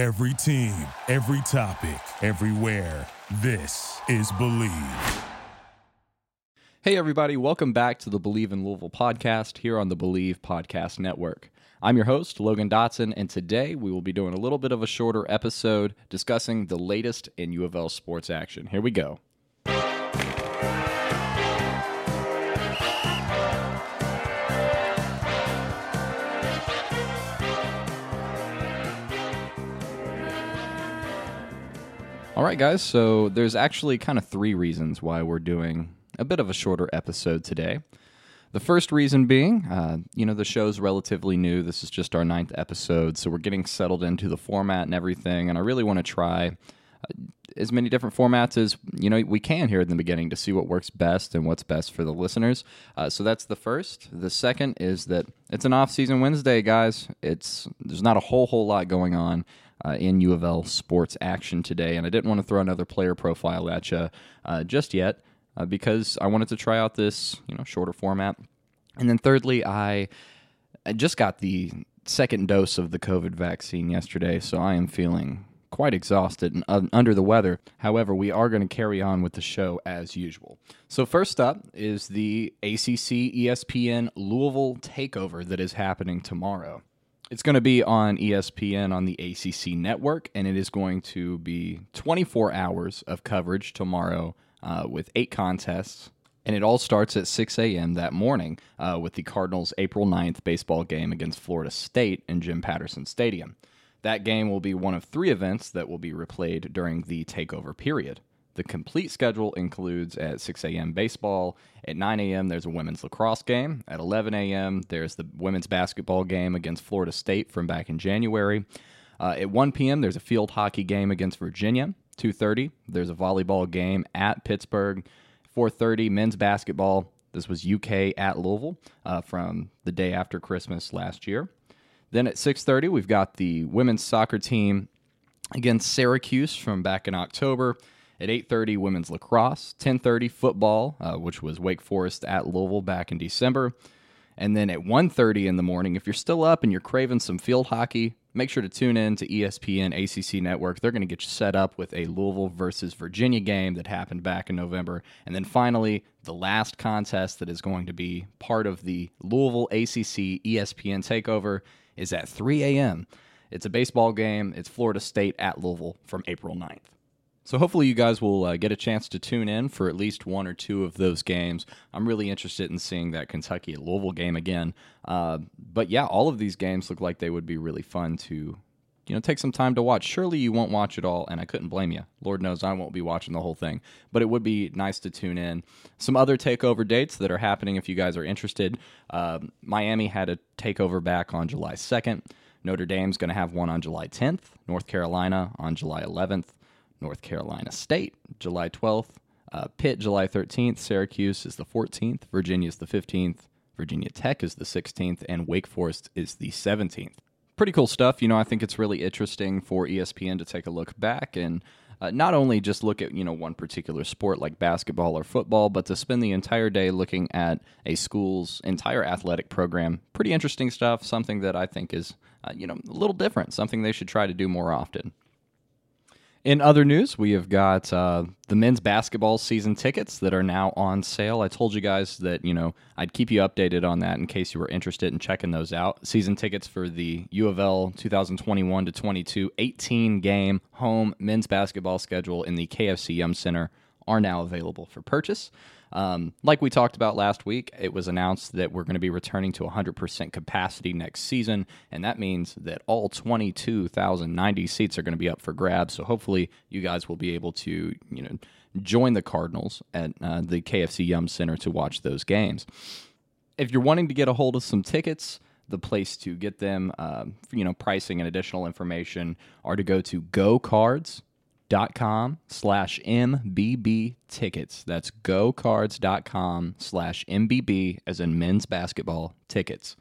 Every team, every topic, everywhere. This is Bleav. Hey, everybody, welcome back to the Bleav in Louisville podcast here on the Bleav Podcast Network. I'm your host, Logan Dotson, and today we will be doing a little bit of a shorter episode discussing the latest in U of L sports action. Here we go. All right, guys, so there's actually kind of three reasons why we're doing a bit of a shorter episode today. The first reason being, uh, you know, the show's relatively new. This is just our ninth episode, so we're getting settled into the format and everything. And I really want to try uh, as many different formats as you know we can here in the beginning to see what works best and what's best for the listeners. Uh, so that's the first. The second is that it's an off-season Wednesday, guys. It's there's not a whole whole lot going on. Uh, in U of L sports action today, and I didn't want to throw another player profile at you uh, just yet uh, because I wanted to try out this you know shorter format. And then thirdly, I, just got the second dose of the COVID vaccine yesterday, so I am feeling quite exhausted and uh, under the weather. However, we are going to carry on with the show as usual. So, first up is the ACC ESPN Louisville takeover that is happening tomorrow. It's going to be on ESPN on the ACC network, and it is going to be 24 hours of coverage tomorrow uh, with eight contests. And it all starts at 6 a.m. that morning uh, with the Cardinals' April 9th baseball game against Florida State in Jim Patterson Stadium. That game will be one of three events that will be replayed during the takeover period. The complete schedule includes at 6 a.m. baseball. At 9 a.m., there's a women's lacrosse game. At 11 a.m., there's the women's basketball game against Florida State from back in January. Uh, at 1 p.m., there's a field hockey game against Virginia. 2:30, there's a volleyball game at Pittsburgh. 4:30, men's basketball. This was UK at Louisville uh, from the day after Christmas last year. Then at 6:30, we've got the women's soccer team against Syracuse from back in October. At 8:30, women's lacrosse. 10:30, football, uh, which was Wake Forest at Louisville back in December. And then at 1:30 in the morning, if you're still up and you're craving some field hockey, make sure to tune in to ESPN ACC Network. They're going to get you set up with a Louisville versus Virginia game that happened back in November. And then finally, the last contest that is going to be part of the Louisville ACC ESPN takeover is at 3 a.m. It's a baseball game. It's Florida State at Louisville from April 9th. So hopefully you guys will uh, get a chance to tune in for at least one or two of those games. I'm really interested in seeing that Kentucky at Louisville game again. Uh, but yeah, all of these games look like they would be really fun to, you know, take some time to watch. Surely you won't watch it all, and I couldn't blame you. Lord knows I won't be watching the whole thing, but it would be nice to tune in. Some other takeover dates that are happening if you guys are interested. Uh, Miami had a takeover back on July 2nd. Notre Dame's going to have one on July 10th. North Carolina on July 11th. North Carolina State, July 12th. Uh, Pitt, July 13th. Syracuse is the 14th. Virginia is the 15th. Virginia Tech is the 16th. And Wake Forest is the 17th. Pretty cool stuff. You know, I think it's really interesting for ESPN to take a look back and uh, not only just look at, you know, one particular sport like basketball or football, but to spend the entire day looking at a school's entire athletic program. Pretty interesting stuff. Something that I think is, uh, you know, a little different. Something they should try to do more often. In other news, we have got uh, the men's basketball season tickets that are now on sale. I told you guys that you know I'd keep you updated on that in case you were interested in checking those out. Season tickets for the U of L 2021 to 22 18 game home men's basketball schedule in the KFC Yum Center are now available for purchase. Um, like we talked about last week, it was announced that we're going to be returning to 100% capacity next season, and that means that all 22,090 seats are going to be up for grabs. So hopefully, you guys will be able to, you know, join the Cardinals at uh, the KFC Yum Center to watch those games. If you're wanting to get a hold of some tickets, the place to get them, um, you know, pricing and additional information are to go to GoCards dot com slash mbb tickets. That's gocards.com slash mbb as in men's basketball tickets.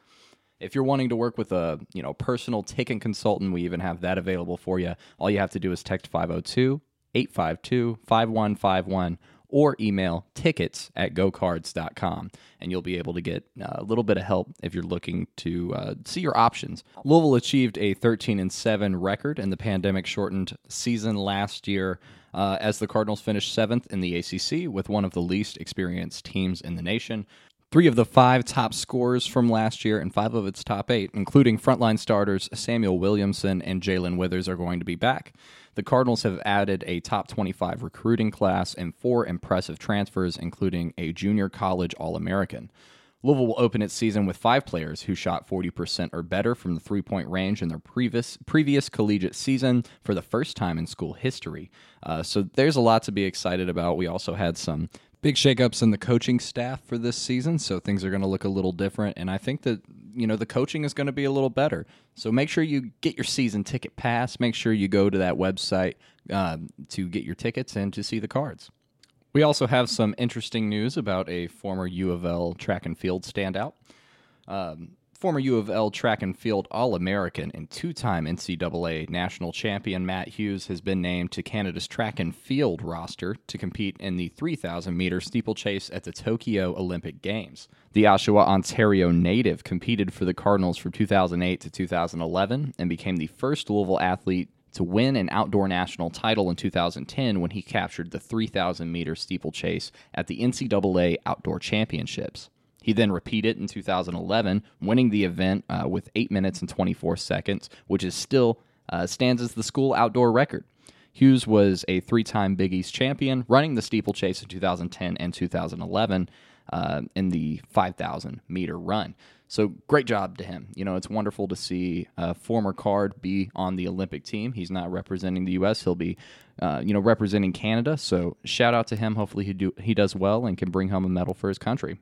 If you're wanting to work with a you know personal ticket consultant we even have that available for you. All you have to do is text 502 852 5151 or email tickets at gocards.com. And you'll be able to get uh, a little bit of help if you're looking to uh, see your options. Louisville achieved a 13 and 7 record in the pandemic shortened season last year. Uh, as the Cardinals finished seventh in the ACC with one of the least experienced teams in the nation. Three of the five top scorers from last year and five of its top eight, including frontline starters Samuell Williamson and Jae'Lyn Withers, are going to be back. The Cardinals have added a top 25 recruiting class and four impressive transfers, including a junior college All American. Louisville will open its season with five players who shot 40% or better from the three point range in their previous, previous collegiate season for the first time in school history. Uh, so there's a lot to be excited about. We also had some big shakeups in the coaching staff for this season, so things are going to look a little different. And I think that you know the coaching is going to be a little better. So make sure you get your season ticket pass. Make sure you go to that website uh, to get your tickets and to see the cards. We also have some interesting news about a former U of L track and field standout. Um, former U of L track and field All American and two time NCAA national champion Matt Hughes has been named to Canada's track and field roster to compete in the 3,000 meter steeplechase at the Tokyo Olympic Games. The Oshawa, Ontario native competed for the Cardinals from 2008 to 2011 and became the first Louisville athlete to win an outdoor national title in 2010 when he captured the 3,000 meter steeplechase at the NCAA Outdoor Championships. He then repeated in 2011, winning the event uh, with 8 minutes and 24 seconds, which is still uh, stands as the school outdoor record. Hughes was a three time Big East champion, running the steeplechase in 2010 and 2011 uh, in the 5,000 meter run. So great job to him. You know, it's wonderful to see a former card be on the Olympic team. He's not representing the U.S. He'll be, uh, you know, representing Canada. So shout out to him. Hopefully he do he does well and can bring home a medal for his country.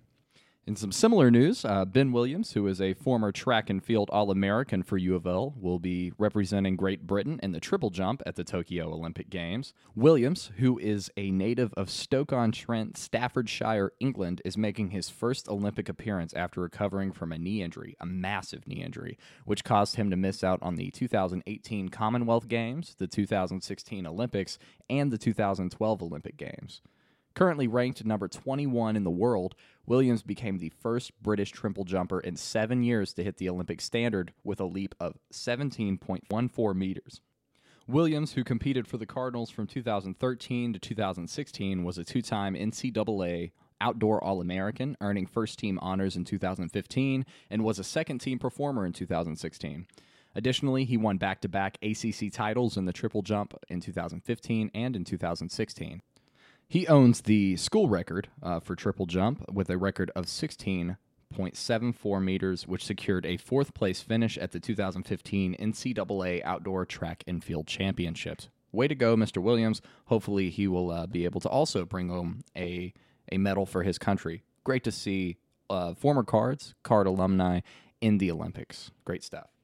In some similar news, uh, Ben Williams, who is a former track and field All American for U of L, will be representing Great Britain in the triple jump at the Tokyo Olympic Games. Williams, who is a native of Stoke on Trent, Staffordshire, England, is making his first Olympic appearance after recovering from a knee injury, a massive knee injury, which caused him to miss out on the 2018 Commonwealth Games, the 2016 Olympics, and the 2012 Olympic Games. Currently ranked number 21 in the world, Williams became the first British triple jumper in seven years to hit the Olympic standard with a leap of 17.14 meters. Williams, who competed for the Cardinals from 2013 to 2016, was a two time NCAA Outdoor All American, earning first team honors in 2015, and was a second team performer in 2016. Additionally, he won back to back ACC titles in the triple jump in 2015 and in 2016. He owns the school record uh, for triple jump with a record of 16.74 meters, which secured a fourth place finish at the 2015 NCAA Outdoor Track and Field Championships. Way to go, Mr. Williams. Hopefully, he will uh, be able to also bring home a, a medal for his country. Great to see uh, former cards, card alumni in the Olympics. Great stuff.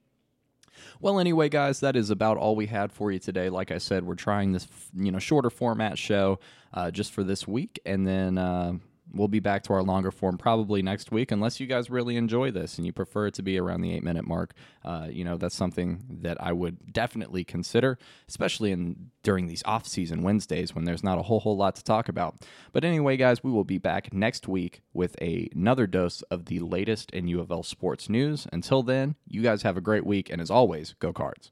Well, anyway, guys, that is about all we had for you today. Like I said, we're trying this, you know, shorter format show uh, just for this week, and then uh, we'll be back to our longer form probably next week, unless you guys really enjoy this and you prefer it to be around the eight minute mark. Uh, you know, that's something that I would definitely consider, especially in during these off season Wednesdays when there's not a whole whole lot to talk about. But anyway, guys, we will be back next week with a, another dose of the latest in U of L sports news. Until then, you guys have a great week, and as always, go cards.